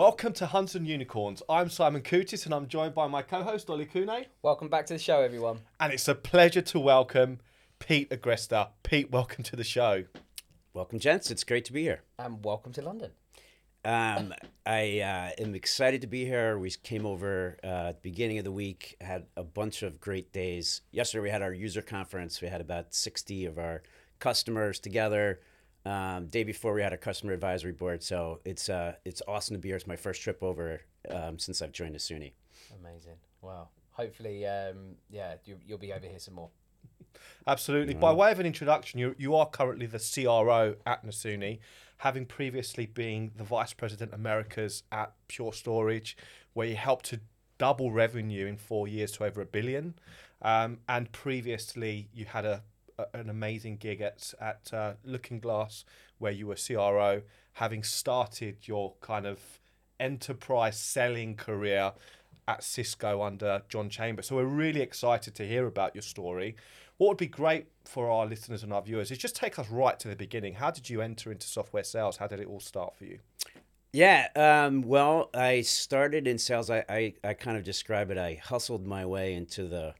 Welcome to Hunters and Unicorns. I'm Simon Kutis and I'm joined by my co host, Ollie Kune. Welcome back to the show, everyone. And it's a pleasure to welcome Pete Agresta. Pete, welcome to the show. Welcome, gents. It's great to be here. And welcome to London. Um, I uh, am excited to be here. We came over uh, at the beginning of the week, had a bunch of great days. Yesterday, we had our user conference. We had about 60 of our customers together. Um, day before, we had a customer advisory board. So it's uh, it's awesome to be here. It's my first trip over um, since I've joined Nasuni. Amazing. Wow. Hopefully, um, yeah, you, you'll be over here some more. Absolutely. By way of an introduction, you, you are currently the CRO at Nasuni, having previously been the Vice President Americas at Pure Storage, where you helped to double revenue in four years to over a billion. Um, and previously, you had a, a an amazing gig at, at uh, Looking Glass, where you were CRO, having started your kind of enterprise selling career at Cisco under John Chambers. So we're really excited to hear about your story. What would be great for our listeners and our viewers is just take us right to the beginning. How did you enter into software sales? How did it all start for you? Yeah, um, well, I started in sales. I, I, I kind of describe it. I hustled my way into the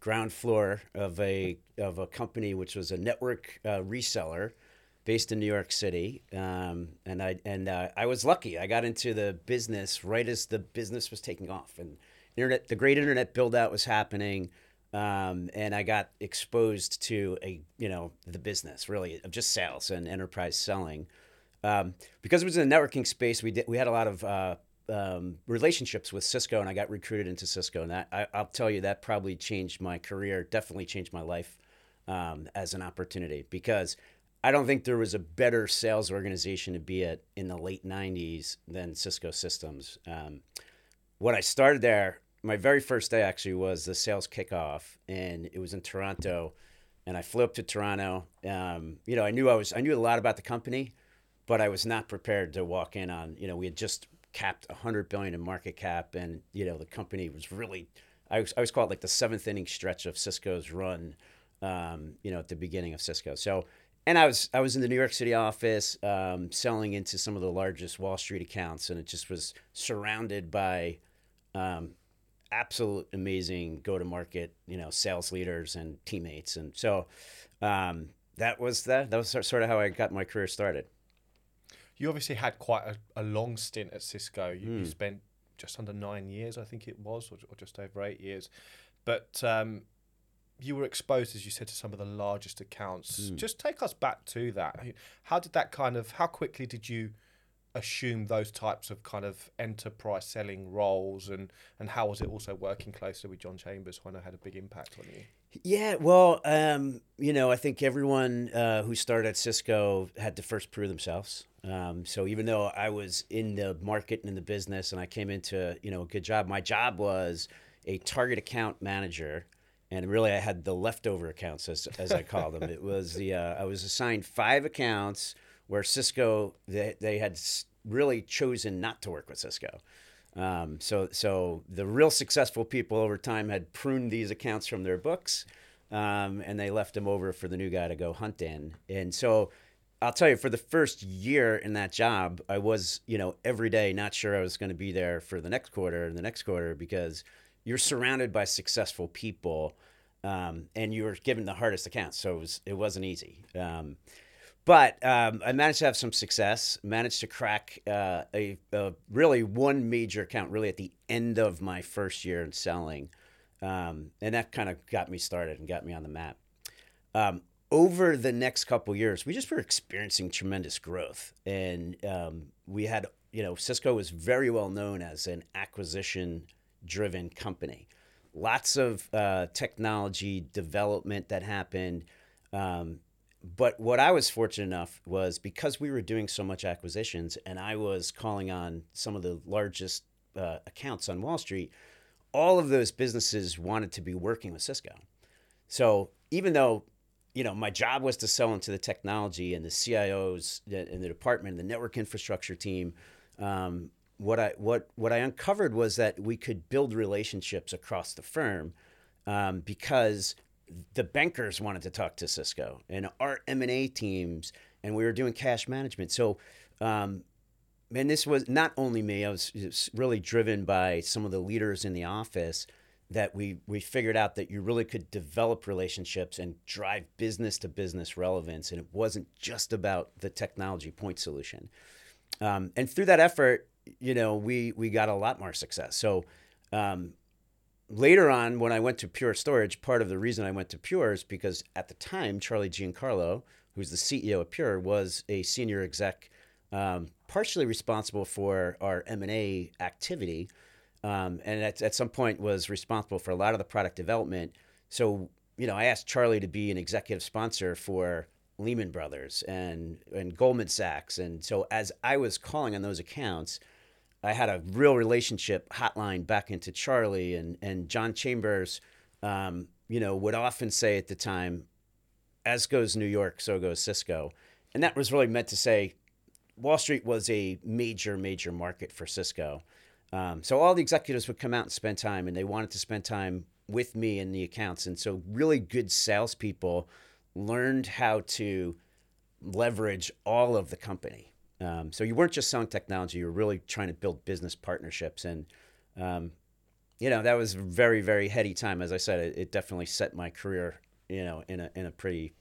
ground floor of a of a company which was a network uh, reseller based in New York City, um, and I and uh, I was lucky. I got into the business right as the business was taking off, and internet, the great internet build out was happening, um, and I got exposed to a you know the business really of just sales and enterprise selling. Um, because it was in the networking space, we did we had a lot of uh, um, relationships with Cisco, and I got recruited into Cisco, and that I, will tell you that probably changed my career, definitely changed my life um, as an opportunity because I don't think there was a better sales organization to be at in the late '90s than Cisco Systems. Um, when I started there, my very first day actually was the sales kickoff, and it was in Toronto, and I flew up to Toronto. Um, you know, I knew I was I knew a lot about the company, but I was not prepared to walk in on. You know, we had just capped 100 billion in market cap and you know the company was really I was, I was called like the seventh inning stretch of Cisco's run um, you know at the beginning of Cisco. So and I was I was in the New York City office um, selling into some of the largest Wall Street accounts and it just was surrounded by um, absolute amazing go to market you know sales leaders and teammates. And so um, that was that that was sort of how I got my career started you obviously had quite a, a long stint at Cisco. You, mm. you, hmm. spent just under nine years, I think it was, or, or just over eight years. But um, you were exposed, as you said, to some of the largest accounts. Mm. Just take us back to that. How did that kind of? How quickly did you? Assume those types of kind of enterprise selling roles and and how was it also working closely with John Chambers who I know had a big impact on you? Yeah, well, um, you know, I think everyone uh, who started at Cisco had to first prove themselves. Um, so even though I was in the market and in the business, and I came into you know a good job, my job was a target account manager, and really I had the leftover accounts as as I call them. it was the uh, I was assigned five accounts where Cisco they they had really chosen not to work with Cisco. Um, so so the real successful people over time had pruned these accounts from their books, um, and they left them over for the new guy to go hunt in, and so I'll tell you, for the first year in that job, I was, you know, every day not sure I was going to be there for the next quarter and the next quarter because you're surrounded by successful people, um, and you were given the hardest accounts, so it was it wasn't easy. Um, but um, I managed to have some success. Managed to crack uh, a, a, really one major account, really at the end of my first year in selling, um, and that kind of got me started and got me on the map. Um, over the next couple years, we just were experiencing tremendous growth, and um, we had you know Cisco was very well known as an acquisition driven company. Lots of uh, technology development that happened. Um, but what I was fortunate enough was because we were doing so much acquisitions, and I was calling on some of the largest uh, accounts on Wall Street. All of those businesses wanted to be working with Cisco. So even though you know, my job was to sell into the technology and the CIOs and the department, the network infrastructure team. Um, what I what what I uncovered was that we could build relationships across the firm um, because the bankers wanted to talk to Cisco and our M and A teams, and we were doing cash management. So um, and this was not only me. I was, really driven by some of the leaders in the office that we we figured out that you really could develop relationships and drive business to business relevance, and it wasn't just about the technology point solution. Um, and through that effort, you know, we we got a lot more success. So. Um, later on, when I went to Pure Storage, part of the reason I went to Pure is because at the time, Charlie Giancarlo, who's the CEO of Pure, was a senior exec, um, partially responsible for our M and A activity, um, and at, at some point was responsible for a lot of the product development. So you know, I asked Charlie to be an executive sponsor for Lehman Brothers and and Goldman Sachs, and so as I was calling on those accounts. I had a real relationship hotline back into Charlie and and John Chambers. Um, you know, would often say at the time, "As goes New York, so goes Cisco," and that was really meant to say Wall Street was a major, major market for Cisco. Um, so all the executives would come out and spend time, and they wanted to spend time with me in the accounts. And so, really good salespeople learned how to leverage all of the company. Um, so you weren't just selling technology; you were really trying to build business partnerships, and um, you know that was a very, very heady time. As I said, it, it definitely set my career, you know, in a in a pretty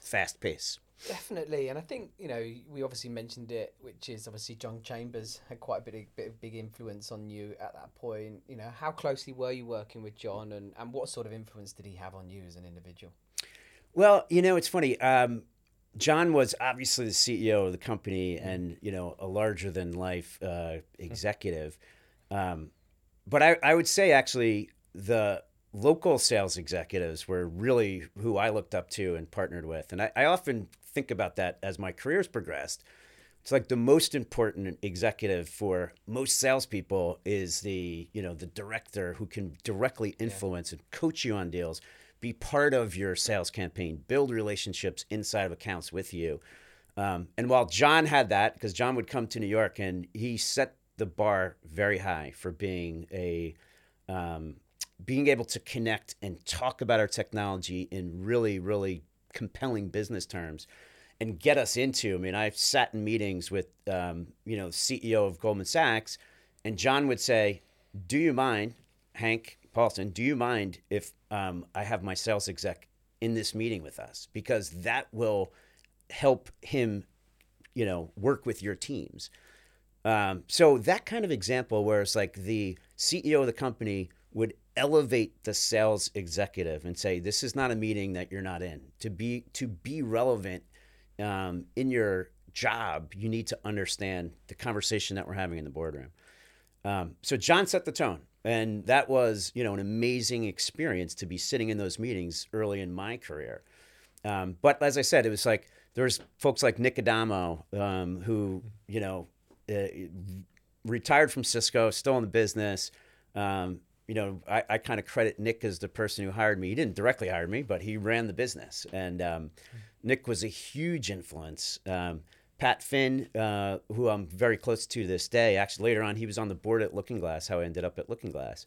fast pace. Definitely, and I think you know we obviously mentioned it, which is obviously John Chambers had quite a bit of, bit of big influence on you at that point. You know, how closely were you working with John, and and what sort of influence did he have on you as an individual? Well, you know, it's funny. Um, John was obviously the CEO of the company and you know a larger than life uh, executive, um, but I, I would say actually the local sales executives were really who I looked up to and partnered with, and I, I often think about that as my career's progressed. It's like the most important executive for most salespeople is the you know the director who can directly influence yeah. and coach you on deals be part of your sales campaign, build relationships inside of accounts with you. Um, and while John had that, because John would come to New York and he set the bar very high for being a um, being able to connect and talk about our technology in really, really compelling business terms and get us into. I mean, I've sat in meetings with um, you know CEO of Goldman Sachs, and John would say, "Do you mind, Hank Paulson? Do you mind if um, I have my sales exec in this meeting with us because that will help him, you know, work with your teams. Um, so that kind of example where it's like the CEO of the company would elevate the sales executive and say, "This is not a meeting that you're not in. To be to be relevant um, in your job, you need to understand the conversation that we're having in the boardroom." Um, so John set the tone and that was you know an amazing experience to be sitting in those meetings early in my career. Um, but as i said it was like there's folks like nick adamo um, who you know uh, retired from cisco still in the business. Um, you know i, I kind of credit nick as the person who hired me. He didn't directly hire me but he ran the business. And um, nick was a huge influence. Um, Pat Finn, uh, who I'm very close to this day. Actually, later on, he was on the board at Looking Glass. How I ended up at Looking Glass.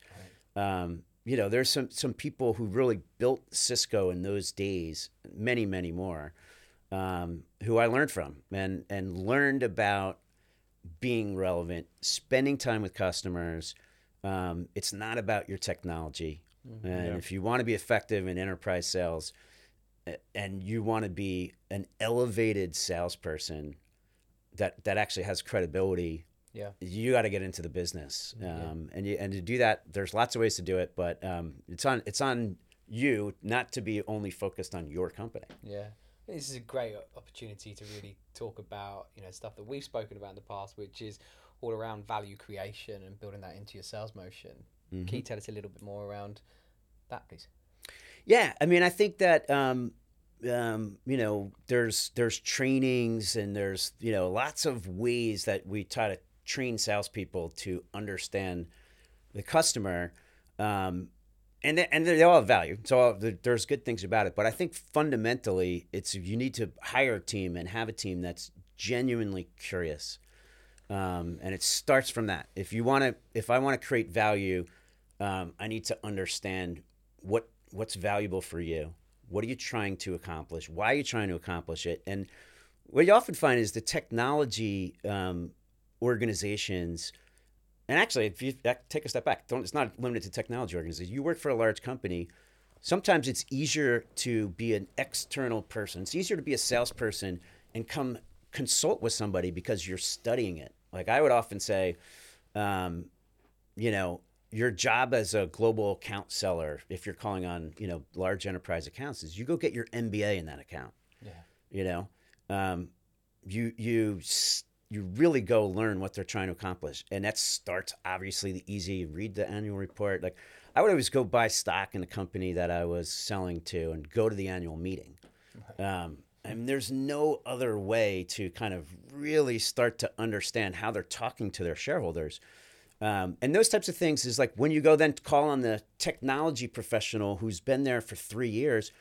Right. Um, you know, there's some some people who really built Cisco in those days. Many, many more, um, who I learned from and and learned about being relevant, spending time with customers. Um, it's not about your technology, mm-hmm. and yeah. if you want to be effective in enterprise sales, and you want to be an elevated salesperson that that actually has credibility yeah. you got to get into the business. Um, yeah. and you, and to do that there's lots of ways to do it but um, it's on it's on you not to be only focused on your company. Yeah. This is a great opportunity to really talk about you know stuff that we've spoken about in the past which is all around value creation and building that into your sales motion. Mm-hmm. can you tell us a little bit more around that please? Yeah i mean i think that um, um, you know, there's there's trainings and there's you know lots of ways that we try to train salespeople to understand the customer, um, and they, and they all have value. So there's good things about it, but I think fundamentally, it's you need to hire a team and have a team that's genuinely curious, um, and it starts from that. If you want to, if I want to create value, um, I need to understand what what's valuable for you what are you trying to accomplish? Why are you trying to accomplish it? And what you often find is the technology um, organizations, and actually, if you take a step back, don't, it's not limited to technology organizations. You work for a large company. Sometimes it's easier to be an external person. It's easier to be a salesperson and come consult with somebody because you're studying it. Like I would often say, um, you know, your job as a global account seller, if you're calling on you know large enterprise accounts, is you go get your MBA in that account. Yeah. You know, um, you you you really go learn what they're trying to accomplish, and that starts obviously the easy. Read the annual report. Like I would always go buy stock in the company that I was selling to, and go to the annual meeting. Right. Um, and there's no other way to kind of really start to understand how they're talking to their shareholders um, and those types of things is like when you go then call on the technology professional who's been there for three years.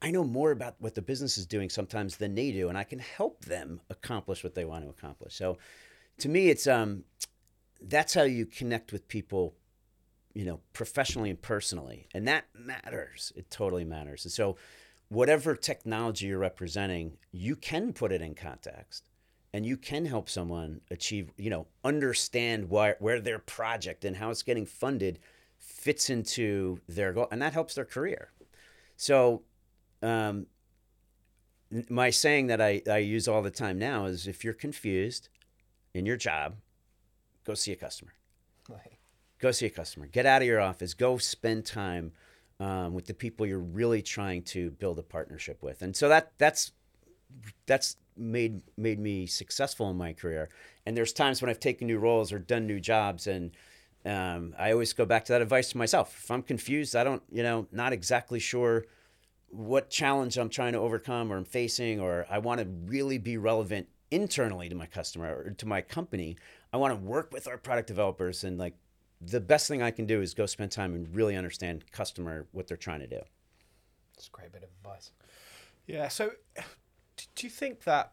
I know more about what the business is doing sometimes than they do, and I can help them accomplish what they want to accomplish. So, to me, it's um, that's how you connect with people, you know, professionally and personally, and that matters. It totally matters. And so, whatever technology you're representing, you can put it in context and you can help someone achieve, you know, understand why, where their project and how it's getting funded fits into their goal, and that helps their career. So, um, my saying that I, I use all the time now is if you're confused in your job, go see a customer. Right. Go see a customer. Get out of your office. Go spend time um, with the people you're really trying to build a partnership with. And so that that's that's made made me successful in my career. And there's times when I've taken new roles or done new jobs, and um, I always go back to that advice to myself. If I'm confused, I don't, you know, not exactly sure what challenge I'm trying to overcome or I'm facing, or I want to really be relevant internally to my customer or to my company. I want to work with our product developers and like the best thing I can do is go spend time and really understand customer what they're trying to do. That's a great bit of advice. Yeah. So do you think that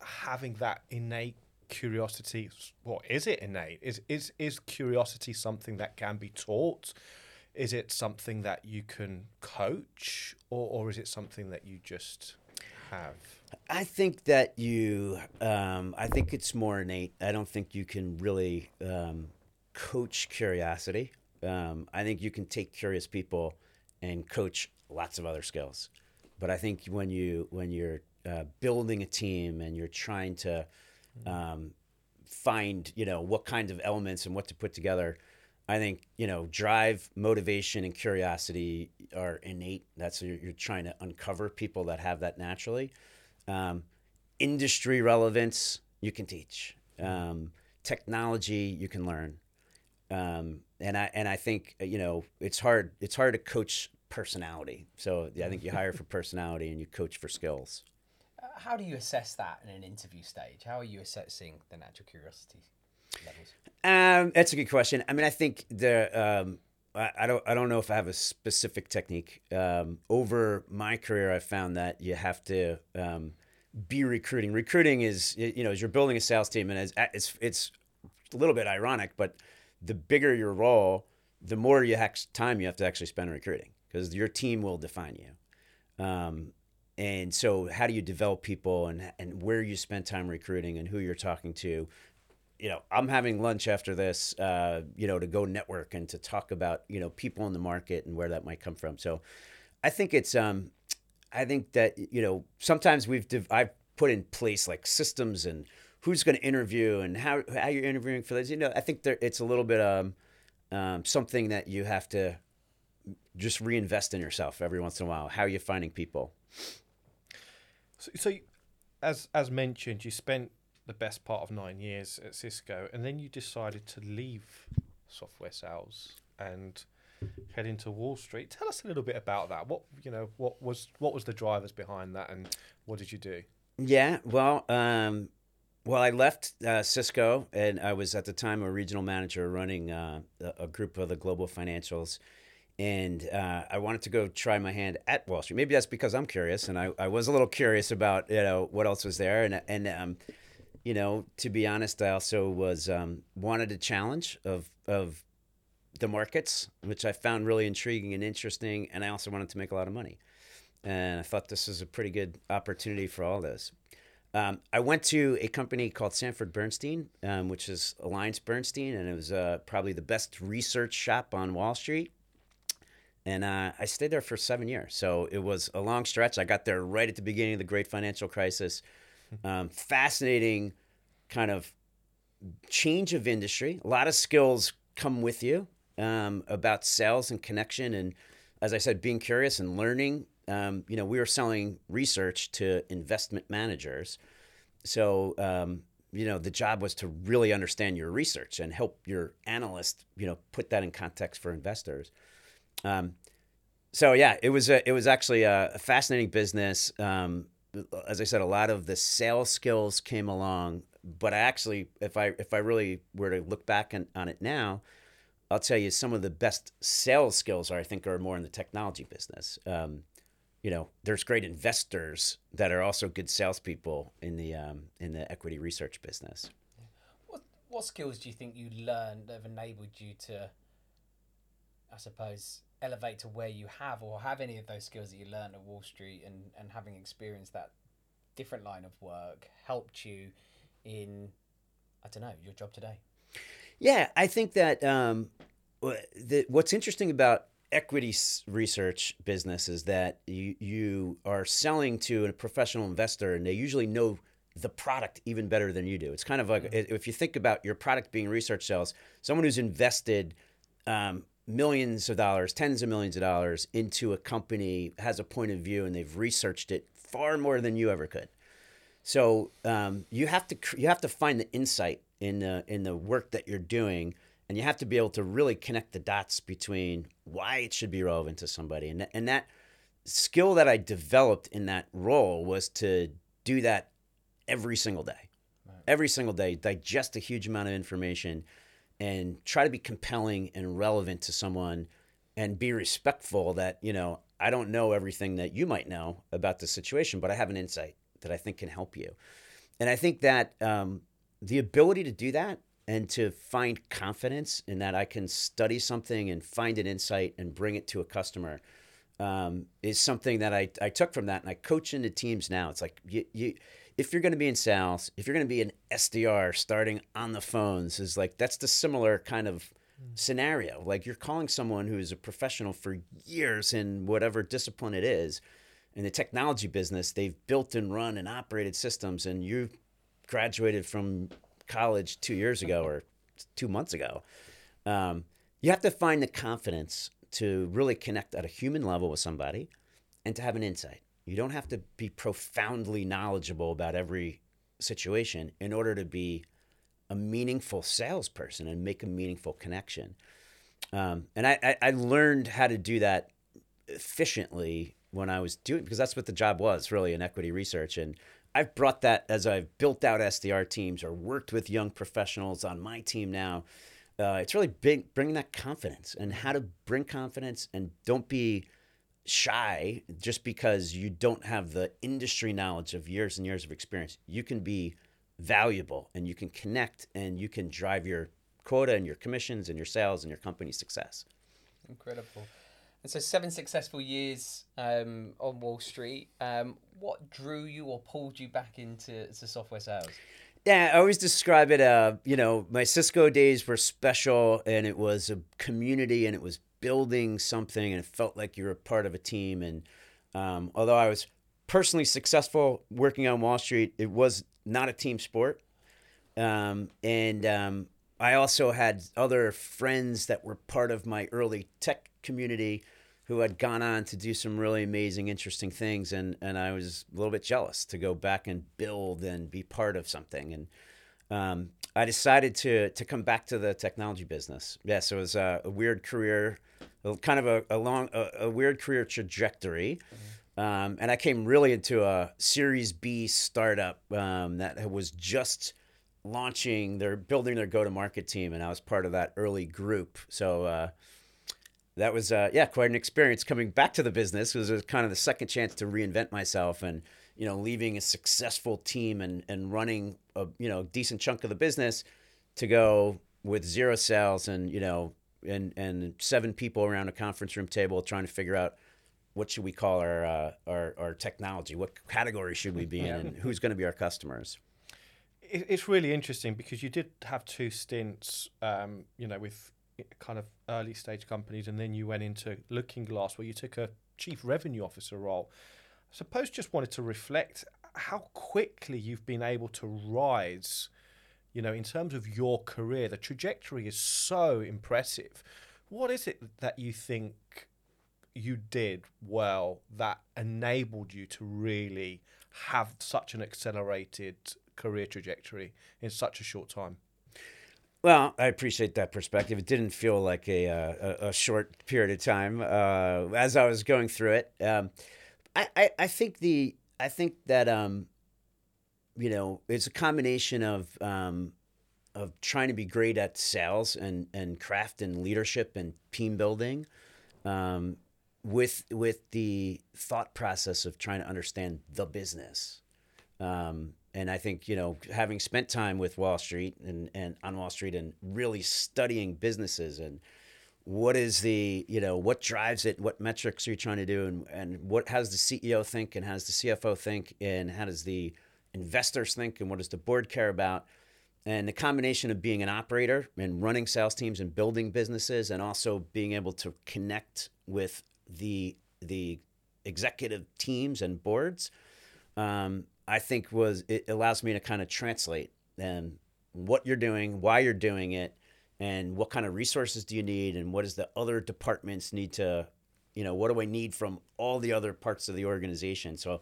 having that innate curiosity, what is it innate? Is is is curiosity something that can be taught? Is it something that you can coach, or or is it something that you just have? I think that you, um, I think it's more innate. I don't think you can really um, coach curiosity. Um, I think you can take curious people and coach lots of other skills. But I think when you when you're uh, building a team and you're trying to um, find you know what kinds of elements and what to put together i think you know drive motivation and curiosity are innate. That's you're, you're trying to uncover people that have that naturally. Um, industry relevance you can teach. Um, technology you can learn. Um, and i and i think you know it's hard it's hard to coach personality. So i think you hire for personality and you coach for skills how do you assess that in an interview stage? How are you assessing the natural curiosity levels? Um, that's a good question. I mean, I think the um, I, I, don't I don't know if I have a specific technique. Um, over my career, I've found that you have to um, be recruiting. Recruiting is you know as you're building a sales team, and as it's it's a little bit ironic, but the bigger your role, the more you have time you have to actually spend recruiting because your team will define you. Um, and so, how do you develop people and, and where you spend time recruiting and who you're talking to? You know, I'm having lunch after this, uh, you know, to go network and to talk about, you know, people in the market and where that might come from. So I think it's, um, I think that, you know, sometimes we've, div- I've put in place like systems and who's going to interview and how, how you're interviewing for this. You know, I think there, it's a little bit um, um, something that you have to just reinvest in yourself every once in a while. How are you finding people? So, so as as mentioned, you spent the best part of nine years at Cisco, and then you decided to leave software sales and head into Wall Street. Tell us a little bit about that. What you know, what was what was the drivers behind that, and what did you do? Yeah, well, um, well, I left uh, Cisco, and I was at the time a regional manager running uh, a group of the global financials and uh, I wanted to go try my hand at Wall Street. Maybe that's because I'm curious, and I, I was a little curious about you know what else was there, and and um, you know to be honest, I also was um, wanted a challenge of of the markets, which I found really intriguing and interesting, and I also wanted to make a lot of money, and I thought this was a pretty good opportunity for all this. Um, I went to a company called Sanford Bernstein, um, which is Alliance Bernstein, and it was uh, probably the best research shop on Wall Street. And uh, I stayed there for seven years. So it was a long stretch. I got there right at the beginning of the great financial crisis. Um, fascinating kind of change of industry. A lot of skills come with you um, about sales and connection. And as I said, being curious and learning um, you know, we were selling research to investment managers. So, um, you know, the job was to really understand your research and help your analyst, you know, put that in context for investors. Um, so yeah, it was a, it was actually a, fascinating business. Um, as I said, a lot of the sales skills came along, but I actually, if I if I really were to look back on, on it now, I'll tell you some of the best sales skills are I think are more in the technology business. Um, you know, there's great investors that are also good salespeople in the um, in the equity research business. What what skills do you think you learned that have enabled you to, I suppose, elevate to where you have, or have any of those skills that you learned at Wall Street and and having experienced that different line of work helped you in, I don't know, your job today? Yeah, I think that um, the, what's interesting about equity research business is that you, you are selling to a professional investor and they usually know the product even better than you do. It's kind of like mm-hmm. if you think about your product being research sales, someone who's invested um, millions of dollars, tens of millions of dollars into a company has a point of view and they've researched it far more than you ever could. So um, you have to you have to find the insight in the in the work that you're doing and you have to be able to really connect the dots between why it should be relevant to somebody and, and that skill that i developed in that role was to do that every single day right. every single day digest a huge amount of information and try to be compelling and relevant to someone and be respectful that you know i don't know everything that you might know about the situation but i have an insight that i think can help you and i think that um, the ability to do that and to find confidence in that I can study something and find an insight and bring it to a customer um, is something that I, I took from that and I coach into teams now. It's like you, you if you're going to be in sales, if you're going to be an SDR starting on the phones, is like that's the similar kind of mm. scenario. Like you're calling someone who is a professional for years in whatever discipline it is. In the technology business, they've built and run and operated systems, and you graduated from college two years ago or two months ago. Um, you have to find the confidence to really connect at a human level with somebody and to have an insight. You don't have to be profoundly knowledgeable about every situation in order to be a meaningful salesperson and make a meaningful connection. Um, and I, I, I learned how to do that efficiently when I was doing because that's what the job was really in equity research. And I've brought that as I've built out SDR teams or worked with young professionals on my team now. Uh, it's really big, bringing that confidence and how to bring confidence and don't be shy just because you don't have the industry knowledge of years and years of experience. You can be valuable and you can connect and you can drive your quota and your commissions and your sales and your company's success. Incredible. And so, seven successful years um, on Wall Street. Um, what drew you or pulled you back into to software sales? Yeah, I always describe it. Uh, you know, my Cisco days were special, and it was a community, and it was building something, and it felt like you were part of a team. And um, although I was personally successful working on Wall Street, it was not a team sport. Um, and um, I also had other friends that were part of my early tech community who had gone on to do some really amazing, interesting things, and and I was a little bit jealous to go back and build and be part of something, and um, I decided to to come back to the technology business. Yes, it was a, a weird career, kind of a, a long, a, a, weird career trajectory. Mm-hmm. Um, and I came really into a Series B startup um, that was just launching. They're building their go-to-market team, and I was part of that early group. So uh, that was uh, yeah quite an experience coming back to the business. It was kind of the second chance to reinvent myself and you know leaving a successful team and and running a you know decent chunk of the business to go with zero sales and you know and and seven people around a conference room table trying to figure out what should we call our uh, our, our technology? What category should we be in? And who's going to be our customers? It's really interesting because you did have two stints, um, you know, with kind of early stage companies, and then you went into Looking Glass, where you took a chief revenue officer role. Suppose just wanted to reflect how quickly you've been able to rise. You know, in terms of your career, the trajectory is so impressive. What is it that you think you did well that enabled you to really have such an accelerated career trajectory in such a short time? Well, I appreciate that perspective. It didn't feel like a uh, a, short period of time uh, as I was going through it. Um, I, I, I think the I think that um, you know it's a combination of um, of trying to be great at sales and and craft and leadership and team building, um, with with the thought process of trying to understand the business. Um, and I think you know, having spent time with Wall Street and, and on Wall Street and really studying businesses and what is the you know what drives it, what metrics are you trying to do, and and what how does the CEO think, and how does the CFO think, and how does the investors think, and what does the board care about, and the combination of being an operator and running sales teams and building businesses, and also being able to connect with the the executive teams and boards. Um, I think was it allows me to kind of translate and what you're doing, why you're doing it, and what kind of resources do you need, and what does the other departments need to, you know, what do I need from all the other parts of the organization? So,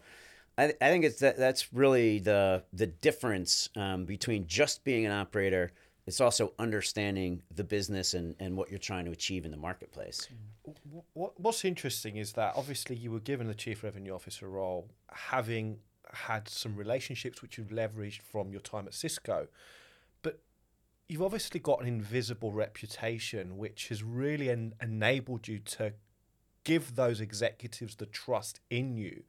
I, I think it's that that's really the the difference um, between just being an operator. It's also understanding the business and, and what you're trying to achieve in the marketplace. What, what's interesting is that obviously you were given the chief revenue officer role, having had some relationships which you've leveraged from your time at Cisco, you've obviously got an invisible reputation which has really en- enabled you to give those executives the trust in you.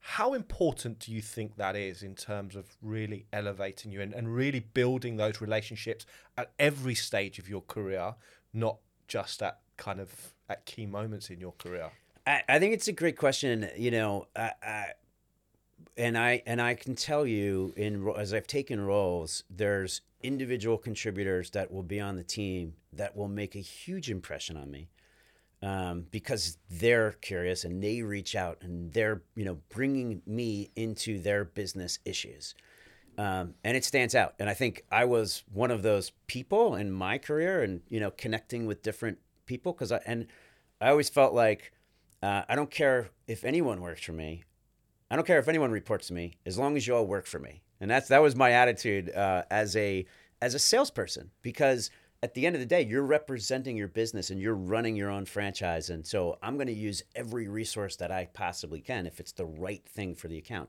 How important do you think that is in terms of really elevating you and, and really building those relationships at every stage of your career, not just at kind of at key moments in your career? I, I think it's a great question. You know, I, I and I and I can tell you in as I've taken roles, there's individual contributors that will be on the team that will make a huge impression on me um, because they're curious and they reach out and they're you know bringing me into their business issues. Um, and it stands out. And I think I was one of those people in my career, and you know, connecting with different people because I and I always felt like uh, I don't care if anyone works for me. I don't care if anyone reports to me as long as you all work for me. And that's that was my attitude uh, as a as a salesperson because at the end of the day, you're representing your business and you're running your own franchise. And so I'm going to use every resource that I possibly can if it's the right thing for the account.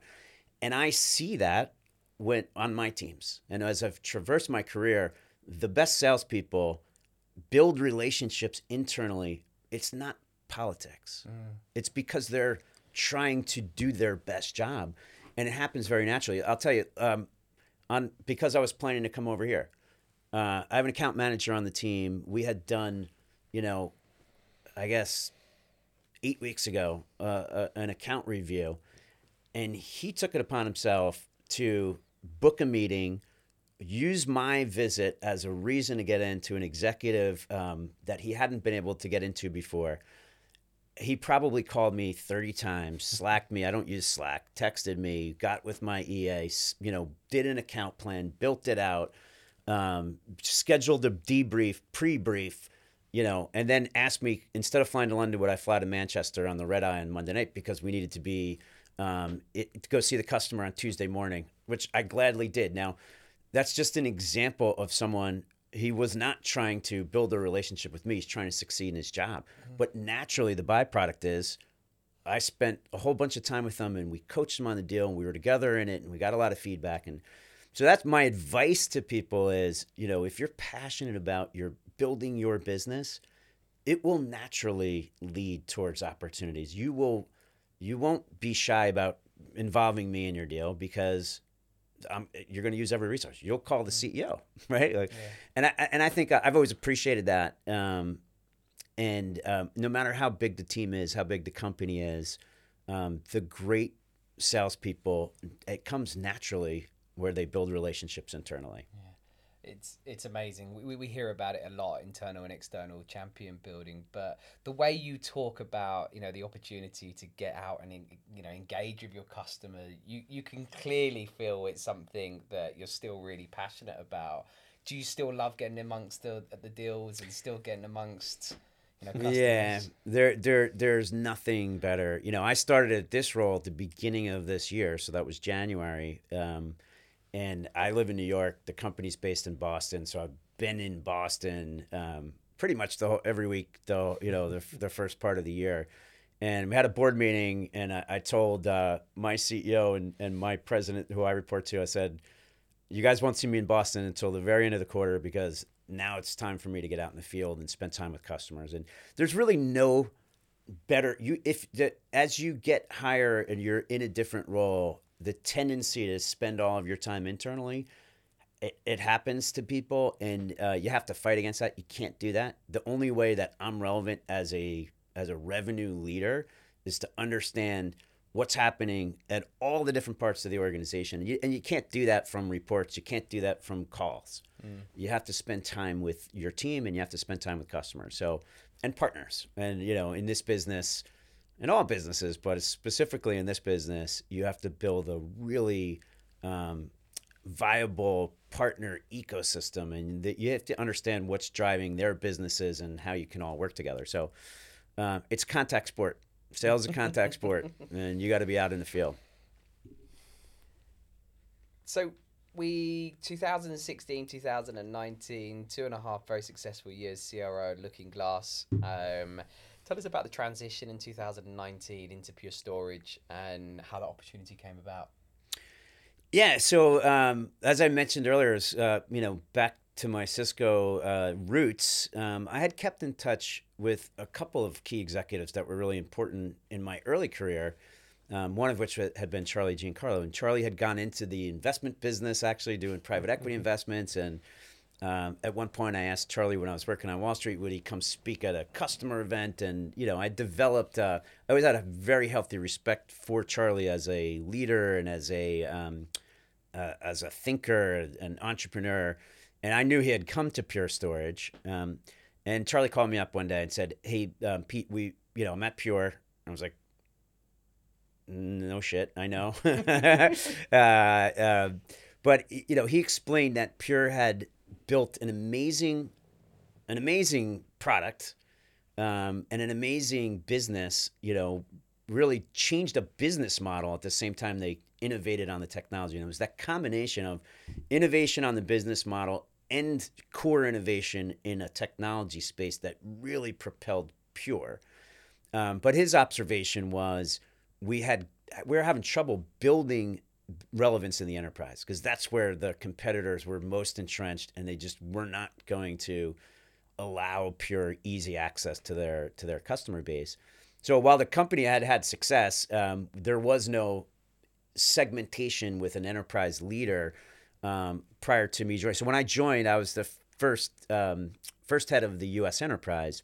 And I see that when on my teams. And as I've traversed my career, the best salespeople build relationships internally. It's not politics. Mm. It's because they're trying to do their best job, and it happens very naturally. I'll tell you, um, on because I was planning to come over here. Uh, I have an account manager on the team. We had done, you know, I guess eight weeks ago, uh, uh, an account review, and he took it upon himself to book a meeting, use my visit as a reason to get into an executive um, that he hadn't been able to get into before he probably called me 30 times, slacked me. I don't use Slack, texted me, got with my EA, you know, did an account plan, built it out, um, scheduled a debrief, pre brief, you know, and then asked me instead of flying to London, would I fly to Manchester on the red eye on Monday night because we needed to be um, it, to go see the customer on Tuesday morning, which I gladly did. Now, that's just an example of someone he was not trying to build a relationship with me. He's trying to succeed in his job. Mm-hmm. But naturally, the byproduct is I spent a whole bunch of time with him and we coached him on the deal and we were together in it and we got a lot of feedback. And so that's my advice to people is, you know, if you're passionate about your building your business, it will naturally lead towards opportunities. You will you won't be shy about involving me in your deal because I'm, you're going to use every resource. You'll call the CEO, right? Like, yeah. and I and I think I've always appreciated that. Um, and um, no matter how big the team is, how big the company is, um, the great salespeople, it comes naturally where they build relationships internally. It's it's amazing. We, we hear about it a lot, internal and external champion building. But the way you talk about you know the opportunity to get out and you know engage with your customer, you you can clearly feel it's something that you're still really passionate about. Do you still love getting amongst the the deals and still getting amongst? You know, customers? Yeah, there, there, there's nothing better. You know, I started at this role at the beginning of this year, so that was January. Um, and I live in New York. The company's based in Boston, so I've been in Boston um, pretty much the whole, every week, though. You know, the the first part of the year. And we had a board meeting, and I, I told uh, my CEO and, and my president, who I report to, I said, "You guys won't see me in Boston until the very end of the quarter because now it's time for me to get out in the field and spend time with customers." And there's really no better you if as you get higher and you're in a different role the tendency to spend all of your time internally it, it happens to people and uh, you have to fight against that. You can't do that. The only way that i'm relevant as a as a revenue leader is to understand what's happening at all the different parts of the organization. You, and you can't do that from reports. You can't do that from calls. Mm. you have to spend time with your team and you have to spend time with customers. So and partners. And you know in this business in all businesses, but specifically in this business, you have to build a really um, viable partner ecosystem, and that you have to understand what's driving their businesses and how you can all work together. So uh, it's contact sport. Sales is a contact sport, and you got to be out in the field. So we 2016 2019 two and a half very successful years cro looking glass um, Tell us about the transition in 2019 into Pure Storage and how that opportunity came about. Yeah, so um, as I mentioned earlier, uh, you know, back to my Cisco uh, roots, um, I had kept in touch with a couple of key executives that were really important in my early career. Um, one of which had been Charlie Giancarlo, and Charlie had gone into the investment business, actually doing private equity investments, and um, at one point, I asked Charlie when I was working on Wall Street, would he come speak at a customer event? And you know, I developed. Uh, I always had a very healthy respect for Charlie as a leader and as a um, uh, as a thinker, an entrepreneur. And I knew he had come to Pure Storage. Um, and Charlie called me up one day and said, "Hey, um, Pete, we, you know, I'm at Pure." I was like, "No shit, I know." uh, uh, but you know, he explained that Pure had built an amazing, an amazing product, um, and an amazing business. You know, really changed a business model at the same time they innovated on the technology. And it was that combination of innovation on the business model and core innovation in a technology space that really propelled Pure. Um, but his observation was we had we were having trouble building relevance in the enterprise because that's where the competitors were most entrenched and they just were not going to allow pure easy access to their to their customer base. So while the company had had success um, there was no segmentation with an enterprise leader um, prior to me joining. So when i joined i was the first um, first head of the us enterprise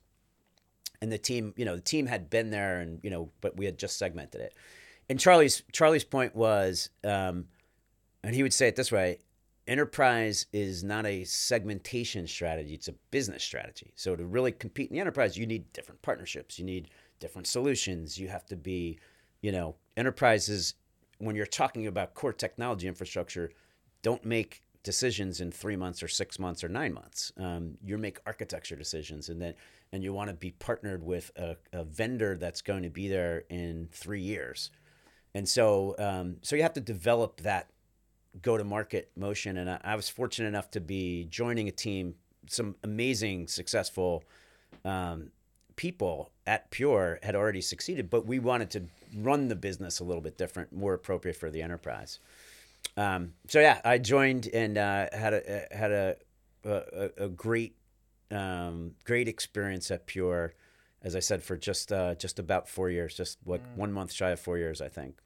and the team you know the team had been there and you know but we had just segmented it and Charlie's Charlie's point was, um, and he would say it this way: enterprise is not a segmentation strategy; it's a business strategy. So to really compete in the enterprise, you need different partnerships, you need different solutions. You have to be, you know, enterprises. When you're talking about core technology infrastructure, don't make decisions in three months or six months or nine months. Um, you make architecture decisions, and then and you want to be partnered with a, a vendor that's going to be there in three years and so um, so you have to develop that go to market motion. And I, I, was fortunate enough to be joining a team, some amazing, successful um, people at Pure had already succeeded, but we wanted to run the business a little bit different, more appropriate for the enterprise. Um, so yeah, I joined and uh, had a had a a, a great um, great experience at Pure, as I said, for just uh, just about four years, just what mm. one month shy of four years, I think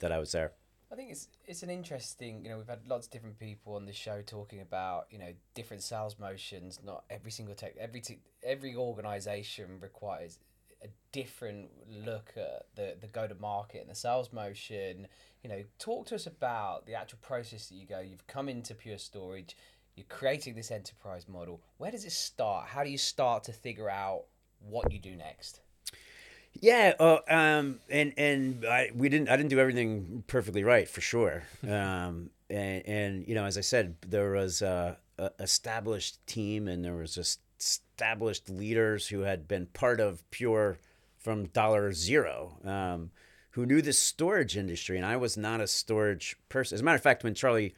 that I was there. I think it's it's an interesting. You know, we've had lots of different people on the show talking about you know different sales motions. Not every single tech, every every organization requires a different look at the the go to market and the sales motion. You know, talk to us about the actual process that you go. You've come into Pure Storage. You're creating this enterprise model. Where does it start? How do you start to figure out what you do next? Yeah, uh, um, and and I we didn't I didn't do everything perfectly right for sure. Um, and, and you know, as I said, there was a, a established team, and there was established leaders who had been part of Pure from dollar zero, um, who knew the storage industry, and I was not a storage person. As a matter of fact, when Charlie,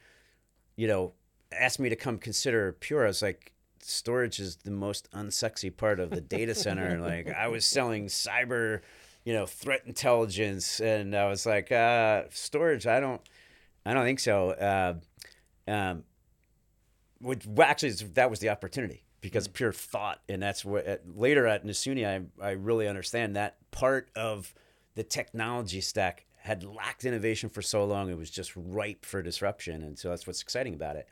you know, asked me to come consider Pure, I was like, storage is the most unsexy part of the data center. like I was selling cyber, you know, threat intelligence, and I was like, uh, storage. I don't, I don't think so. Uh, um, which well, actually that was the opportunity because mm. pure thought, and that's what at, later at Nasuni I I really understand that part of the technology stack had lacked innovation for so long it was just ripe for disruption and so that's what's exciting about it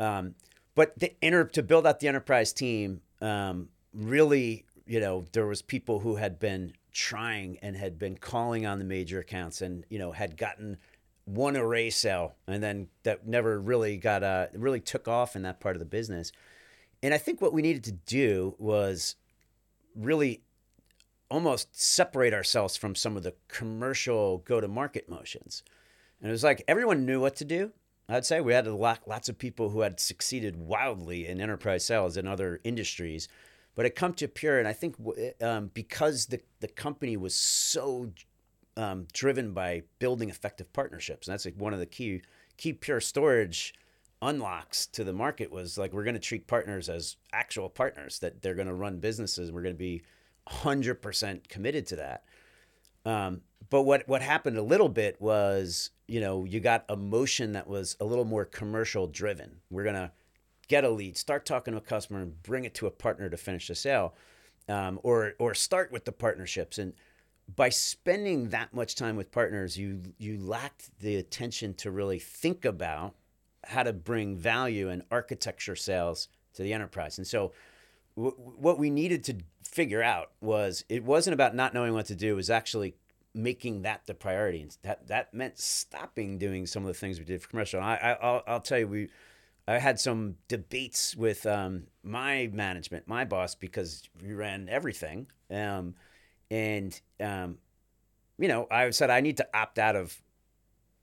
um, but the inter to build out the enterprise team, um, really, you know, there was people who had been trying and had been calling on the major accounts and you know had gotten one array sale and then that never really got uh really took off in that part of the business. And I think what we needed to do was really almost separate ourselves from some of the commercial go to market motions. And it was like everyone knew what to do, I'd say we had lot, lots of people who had succeeded wildly in enterprise sales in other industries, but it come to Pure, and I think um, because the the company was so um, driven by building effective partnerships, and that's like one of the key key Pure Storage unlocks to the market was like we're going to treat partners as actual partners that they're going to run businesses. We're going to be 100% committed to that. Um, but what what happened a little bit was you know you got a motion that was a little more commercial driven. We're gonna get a lead, start talking to a customer, and bring it to a partner to finish the sale, um, or or start with the partnerships. And by spending that much time with partners, you you lacked the attention to really think about how to bring value and architecture sales to the enterprise. And so what we needed to figure out was it wasn't about not knowing what to do. It was actually making that the priority. And that that meant stopping doing some of the things we did for commercial. And I, I will I'll tell you we. I had some debates with um, my management, my boss, because we ran everything. Um, and, um, you know, I said I need to opt out of,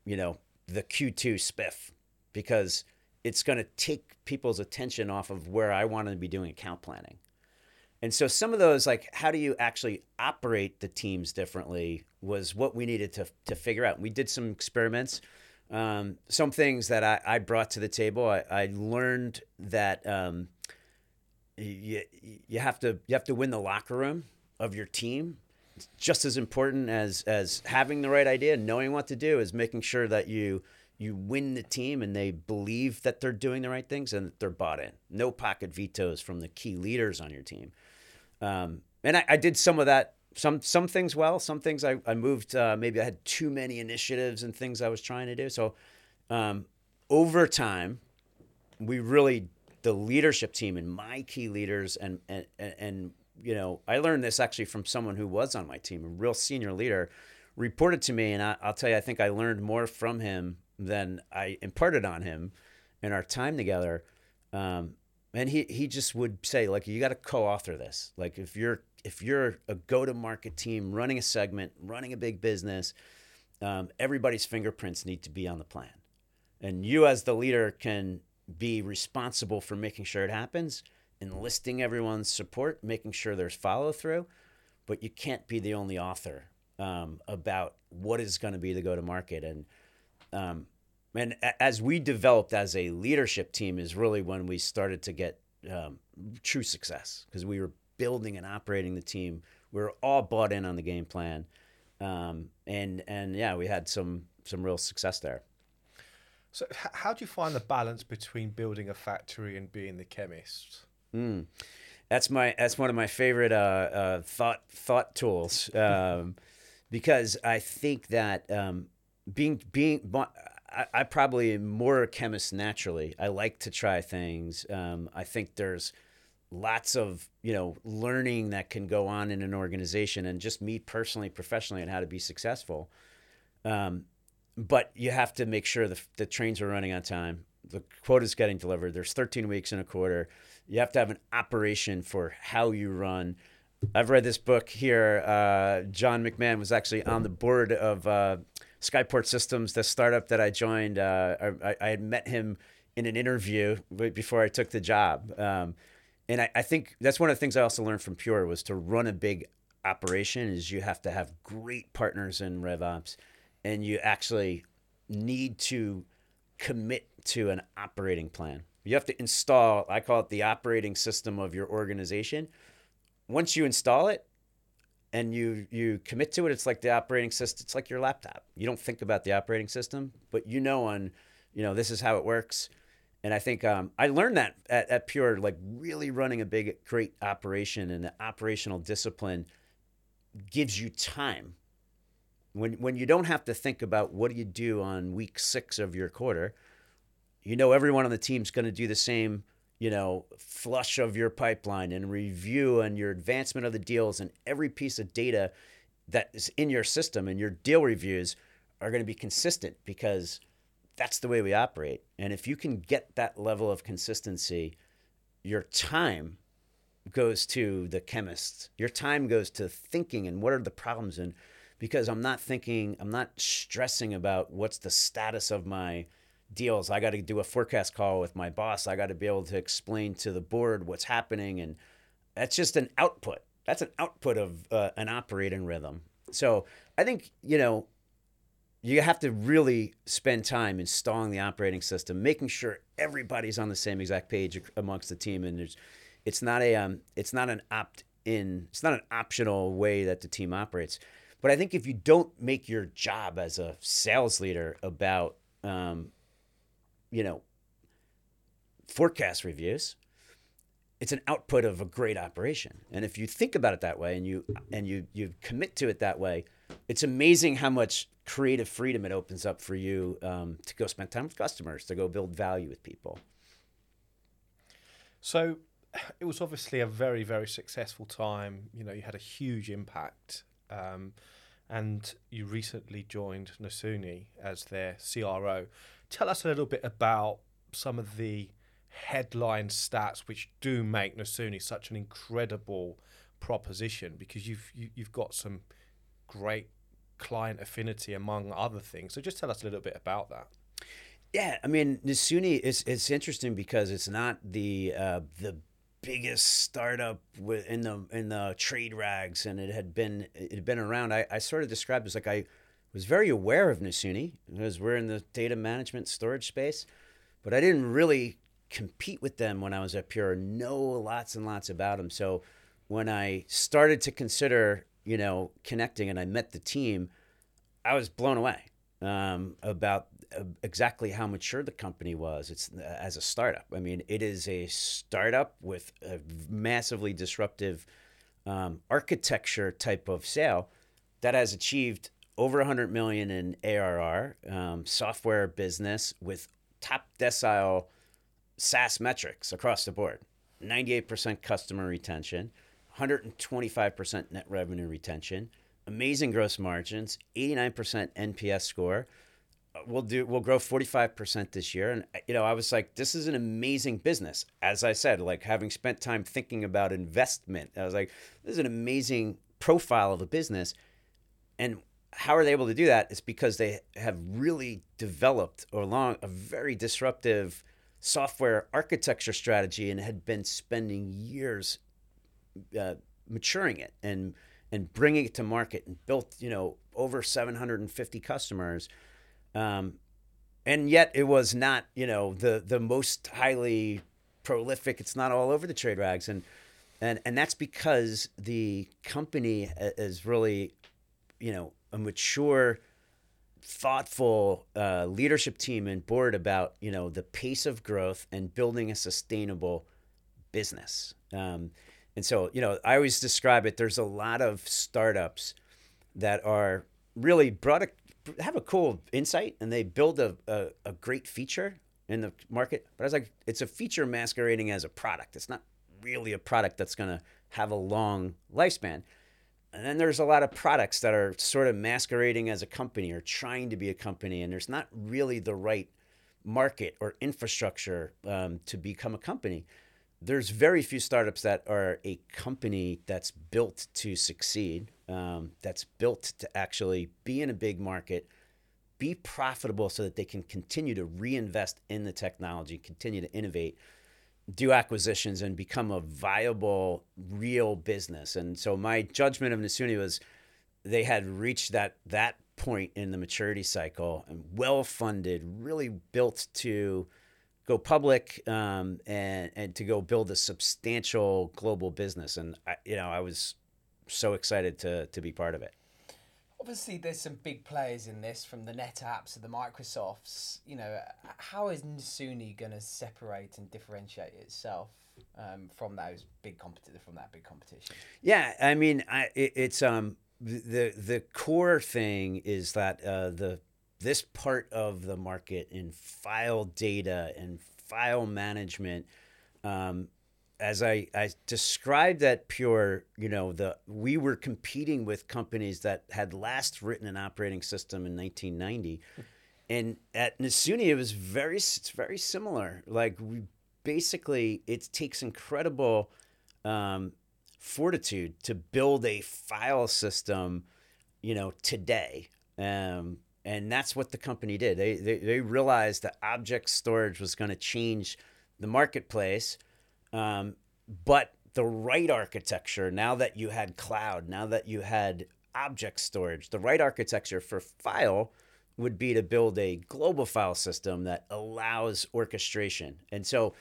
you know, the Q2 spiff because it's going to take people's attention off of where I want to be doing account planning. And so some of those, like how do you actually operate the teams differently, was what we needed to to figure out. We did some experiments. Um, some things that I, I, brought to the table. I, I learned that um, you, you have to you have to win the locker room of your team. It's just as important as as having the right idea, and knowing what to do, is making sure that you you win the team and they believe that they're doing the right things and that they're bought in. No pocket vetoes from the key leaders on your team. Um, and I, I, did some of that, some some things well, some things I, I moved. Uh, maybe I had too many initiatives and things I was trying to do. So um, over time, we really the leadership team and my key leaders and and and you know I learned this actually from someone who was on my team, a real senior leader, reported to me, and I, I'll tell you, I think I learned more from him than I imparted on him in our time together. Um, and he he just would say like you got to co-author this. Like if you're if you're a go-to-market team running a segment running a big business um, everybody's fingerprints need to be on the plan. And you as the leader can be responsible for making sure it happens enlisting everyone's support making sure there's follow-through but you can't be the only author um, about what is going to be the go-to-market. And um, and as we developed as a leadership team is really when we started to get um, true success because we were building and operating the team. We were all bought in on the game plan um, and and yeah we had some some real success there. So how do you find the balance between building a factory and being the chemist? Mm. that's my that's one of my favorite uh, uh, thought thought tools um, because I think that um, being being I, I probably am more a chemist naturally. I like to try things. Um, I think there's lots of you know learning that can go on in an organization, and just me personally, professionally, on how to be successful. Um, but you have to make sure the, the trains are running on time. The quota's getting delivered. There's 13 weeks in a quarter. You have to have an operation for how you run. I've read this book here. Uh, John McMahon was actually on the board of uh, Skyport Systems, the startup that I joined. Uh, I, I, had met him in an interview before I took the job. Um, and I, I, think that's one of the things I also learned from Pure was to run a big operation is you have to have great partners in RevOps and you actually need to commit to an operating plan. You have to install, I call it the operating system of your organization. Once you install it, and you you commit to it it's like the operating system it's like your laptop. You don't think about the operating system but you know on you know this is how it works. And i think um, i learned that at, at pure like really running a big great operation and the operational discipline gives you time. When when you don't have to think about what do you do on week six of your quarter you know everyone on the team's going to do the same you know, flush of your pipeline and review and your advancement of the deals and every piece of data that is in your system and your deal reviews are going to be consistent because that's the way we operate. And if you can get that level of consistency, your time goes to the chemists. Your time goes to thinking and what are the problems and because I'm not thinking, I'm not stressing about what's the status of my deals. I got to do a forecast call with my boss. I got to be able to explain to the board what's happening. And that's just an output. That's an output of uh, an operating rhythm. So I think, you know, you have to really spend time installing the operating system, making sure everybody's on the same exact page amongst the team. And there's, it's not a, um, it's not an opt in, it's not an optional way that the team operates. But I think if you don't make your job as a sales leader about um, you know, forecast reviews, it's an output of a great operation. And if you think about it that way and you and you you commit to it that way, it's amazing how much creative freedom it opens up for you um, to go spend time with customers, to go build value with people. So it was obviously a very, very successful time. You know, you had a huge impact. Um, and you recently joined Nasuni as their CRO tell us a little bit about some of the headline stats which do make Nasuni such an incredible proposition because you've you, have you have got some great client affinity among other things. So just tell us a little bit about that. Yeah, I mean Nasuni is it's interesting because it's not the uh, the biggest startup in the in the trade rags, and it had been it had been around. I, I sort of described it as like I was very aware of Nasuni because we're in the data management storage space, but I didn't really compete with them when I was at Pure. Know lots and lots about them. So when I started to consider, you know, connecting and I met the team, I was blown away um, about uh, exactly how mature the company was. It's uh, as a startup. I mean, it is a startup with a massively disruptive um, architecture type of sale that has achieved over 100 million in ARR, um, software business with top decile SaaS metrics across the board. 98% customer retention, 125% net revenue retention, amazing gross margins, 89% NPS score. We'll do we'll grow 45% this year. And you know I was like this is an amazing business. As I said like having spent time thinking about investment I was like this is an amazing profile of a business. And how are they able to do that? It's because they have really developed along a very disruptive software architecture strategy and had been spending years uh, maturing it and and bringing it to market and built you know over 750 customers um, and yet it was not you know the the most highly prolific it's not all over the trade rags and and and that's because the company is really you know a mature, thoughtful uh, leadership team and board about you know the pace of growth and building a sustainable business. Um, and so you know, I always describe it. There's a lot of startups that are really brought a have a cool insight and they build a, a, a great feature in the market. But I was like, it's a feature masquerading as a product. It's not really a product that's going to have a long lifespan. And then there's a lot of products that are sort of masquerading as a company or trying to be a company, and there's not really the right market or infrastructure um, to become a company. There's very few startups that are a company that's built to succeed, um, that's built to actually be in a big market, be profitable so that they can continue to reinvest in the technology, continue to innovate do acquisitions and become a viable, real business. And so my judgment of Nasuni was they had reached that that point in the maturity cycle and well funded, really built to go public um, and and to go build a substantial global business. And I, you know, I was so excited to to be part of it obviously there's some big players in this from the NetApps to the Microsofts. You know, how is Nasuni going to separate and differentiate itself um, from those big competition from that big competition? Yeah, I mean, I, it, it's um the the core thing is that uh, the this part of the market in file data and file management um, as I, I described that Pure, you know, the we were competing with companies that had last written an operating system in 1990, and at Nasuni it was very it's very similar. Like we basically it takes incredible um, fortitude to build a file system, you know, today. Um, and that's what the company did. They, they, they realized that object storage was going to change the marketplace um, but the right architecture, now that you had cloud, now that you had object storage, the right architecture for file would be to build a global file system that allows orchestration. And so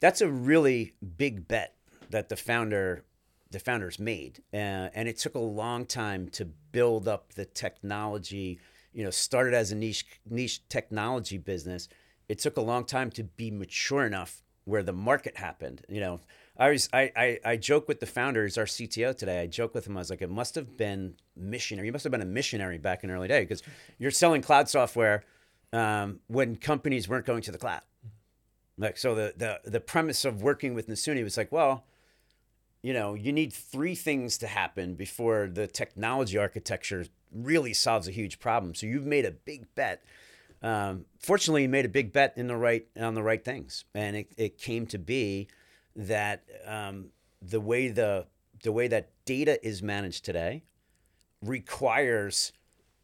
that's a really big bet that the founder the founders made. Uh, and it took a long time to build up the technology, you know, started as a niche niche technology business. It took a long time to be mature enough where the market happened. You know, I was I, I, I joke with the founders, our CTO today. I joke with him. I was like, it must have been missionary. You must have been a missionary back in early day because you're selling cloud software um, when companies weren't going to the cloud. Like so, the the the premise of working with Nasuni was like, well, you know, you need three things to happen before the technology architecture really solves a huge problem. So you've made a big bet um, fortunately, he made a big bet in the right on the right things, and it, it came to be that um, the way the the way that data is managed today requires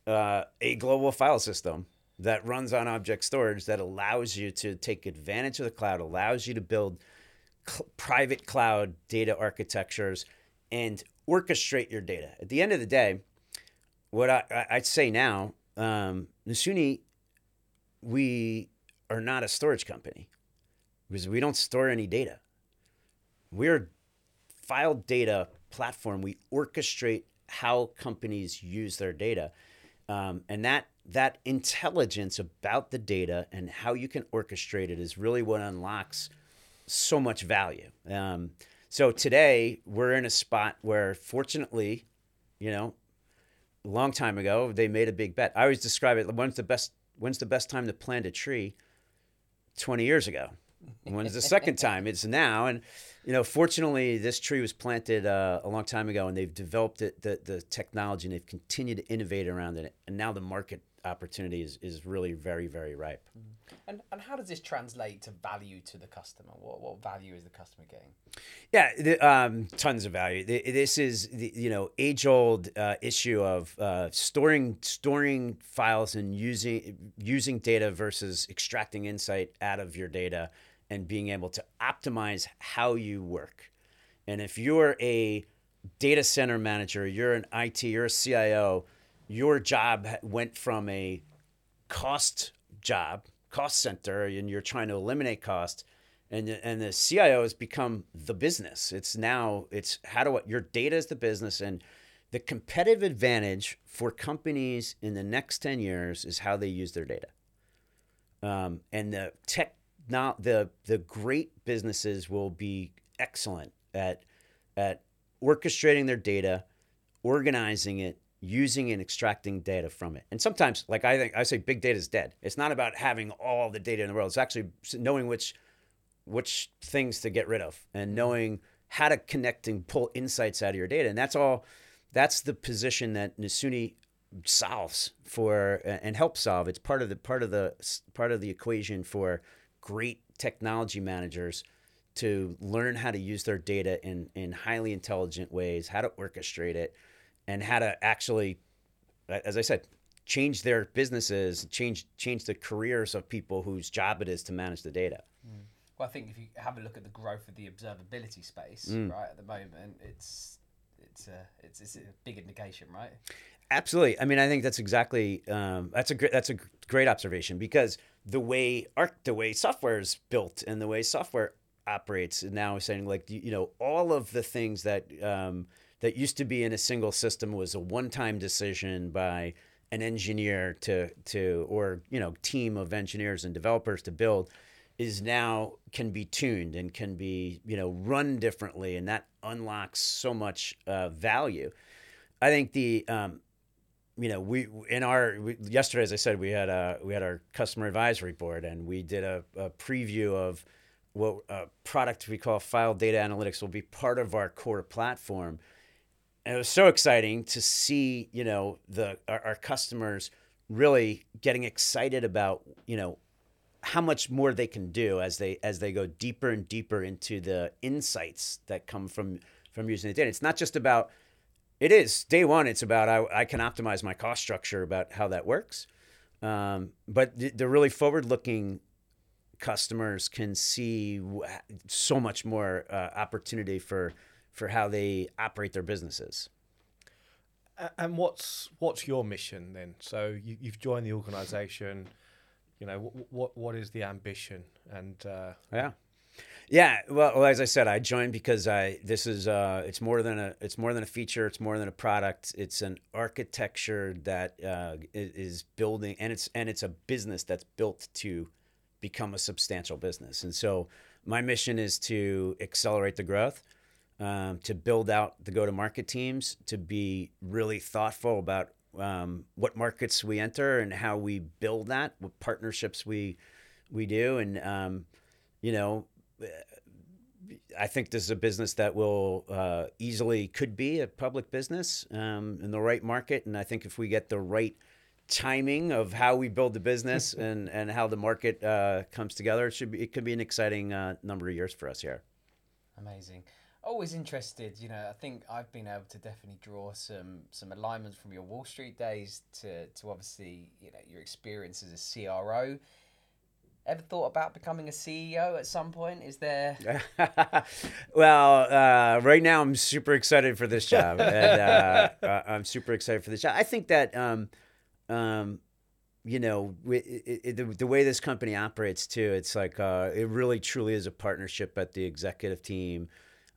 uh, a global file system that runs on object storage that allows you to take advantage of the cloud, allows you to build cl- private cloud data architectures and orchestrate your data. At the end of the day, what I, I'd say now, um, Nasuni we are not a storage company because we don't store any data. We're a file data platform. We orchestrate how companies use their data. Um, and that that intelligence about the data and how you can orchestrate it is really what unlocks so much value. Um, so today we're in a spot where, fortunately, you know, a long time ago they made a big bet. I always describe it. One of the best when's the best time to plant a tree? 20 years ago. When's the second time? It's now. And, you know, fortunately, this tree was planted uh, a long time ago and they've developed it, the, the technology and they've continued to innovate around it. And now the market opportunity is, is really very, very ripe. Mm-hmm. And, and how does this translate to value to the customer? What, what value is the customer getting? Yeah, the, um, tons of value. This is the you know age old uh, issue of uh, storing storing files and using using data versus extracting insight out of your data and being able to optimize how you work. And if you're a data center manager, you're an IT, you're a CIO your job went from a cost job, cost center, and you're trying to eliminate cost, and and the CIO has become the business. It's now it's how do I, your data is the business, and the competitive advantage for companies in the next ten years is how they use their data. Um, and the tech, not the the great businesses will be excellent at at orchestrating their data, organizing it, using and extracting data from it. And sometimes, like I think I say, big data is dead. It's not about having all the data in the world. It's actually knowing which which things to get rid of and mm-hmm. knowing how to connect and pull insights out of your data. And that's all. That's the position that Nasuni solves for and helps solve. It's part of the part of the part of the equation for great technology managers to learn how to use their data in in highly intelligent ways, how to orchestrate it, and how to actually, as I said, change their businesses, change change the careers of people whose job it is to manage the data. Mm. Well, I think if you have a look at the growth of the observability space, mm. right at the moment, it's it's a it's, it's a big indication, right? Absolutely. I mean, I think that's exactly um, that's a great that's a great observation because the way art the way software is built and the way software operates now is saying like you know all of the things that um, that used to be in a single system was a one-time decision by an engineer to to or you know team of engineers and developers to build is now can be tuned and can be you know run differently and that unlocks so much uh, value i think the um, you know, we in our we, yesterday, as I said, we had a we had our customer advisory board, and we did a, a preview of what a product we call File Data Analytics will be part of our core platform. And it was so exciting to see, you know, the our, our customers really getting excited about, you know, how much more they can do as they as they go deeper and deeper into the insights that come from from using the data. It's not just about it is day one. It's about I, I can optimize my cost structure about how that works. Um, but the, the really forward-looking customers can see so much more uh, opportunity for for how they operate their businesses. And what's what's your mission then? So you, have joined the organisation. You know what, what what is the ambition? And uh, yeah, yeah, well, well, as I said, I joined because I this is uh, it's more than a it's more than a feature. It's more than a product. It's an architecture that uh, is building, and it's and it's a business that's built to become a substantial business. And so my mission is to accelerate the growth, um, to build out the go to market teams, to be really thoughtful about um, what markets we enter and how we build that, what partnerships we we do, and um, you know I think this is a business that will uh, easily could be a public business um, in the right market, and I think if we get the right timing of how we build the business and and how the market uh, comes together, it should be it could be an exciting uh, number of years for us here. Amazing. Always interested, you know. I think I've been able to definitely draw some some alignments from your Wall Street days to to obviously you know your experience as a CRO ever thought about becoming a CEO at some point? Is there? well, uh, right now I'm super excited for this job, and uh, uh, I'm super excited for this job. I think that, um, um, you know, it, it, the, the way this company operates too, it's like uh, it really truly is a partnership at the executive team.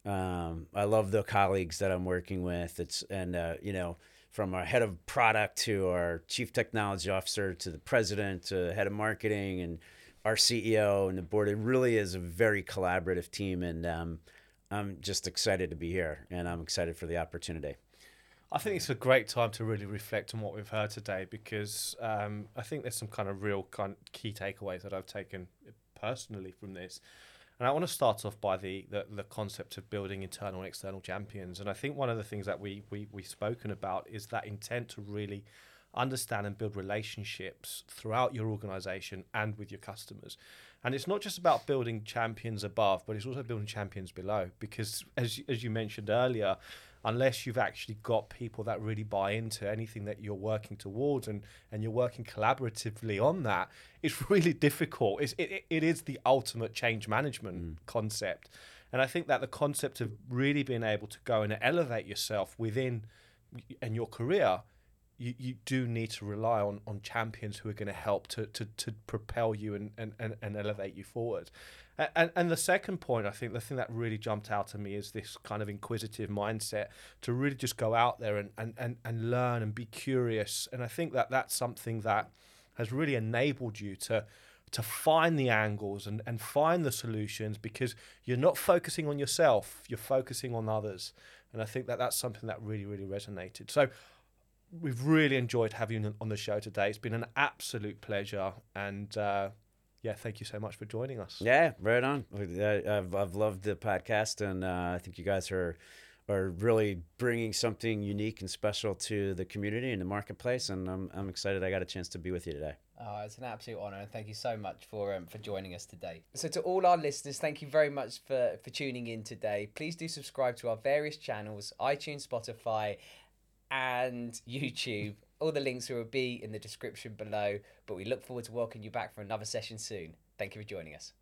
Um, I love the colleagues that I'm working with. It's and uh, you know from our head of product to our chief technology officer to the president to head of marketing and our CEO and the board. It really is a very collaborative team, and um, I'm just excited to be here, and I'm excited for the opportunity. I think it's a great time to really reflect on what we've heard today because um, I think there's some kind of real kind of key takeaways that I've taken personally from this. And I want to start off by the, the, the, concept of building internal and external champions. And I think one of the things that we, we, we've spoken about is that intent to really understand and build relationships throughout your organization and with your customers. And it's not just about building champions above, but it's also building champions below. Because as, as you mentioned earlier, unless you've actually got people that really buy into anything that you're working towards and, and you're working collaboratively on that, it's really difficult. It's, it, it is the ultimate change management mm. concept. And I think that the concept of really being able to go and elevate yourself within and your career you, you do need to rely on, on champions who are going to help to, to, to propel you and, and, and, elevate you forward. And, and the second point, I think the thing that really jumped out to me is this kind of inquisitive mindset to really just go out there and, and, and, and learn and be curious. And I think that that's something that has really enabled you to to find the angles and, and find the solutions because you're not focusing on yourself, you're focusing on others. And I think that that's something that really, really resonated. So we've really enjoyed having you on the show today. It's been an absolute pleasure, and uh, yeah, thank you so much for joining us. Yeah, right on. I've, I've loved the podcast, and uh, I think you guys are are really bringing something unique and special to the community and the marketplace. And I'm, I'm excited I got a chance to be with you today. Oh, it's an absolute honour, and thank you so much for um, for joining us today. So, to all our listeners, thank you very much for for tuning in today. Please do subscribe to our various channels: iTunes, Spotify, and YouTube. All the links will be in the description below. But we look forward to welcoming you back for another session soon. Thank you for joining us.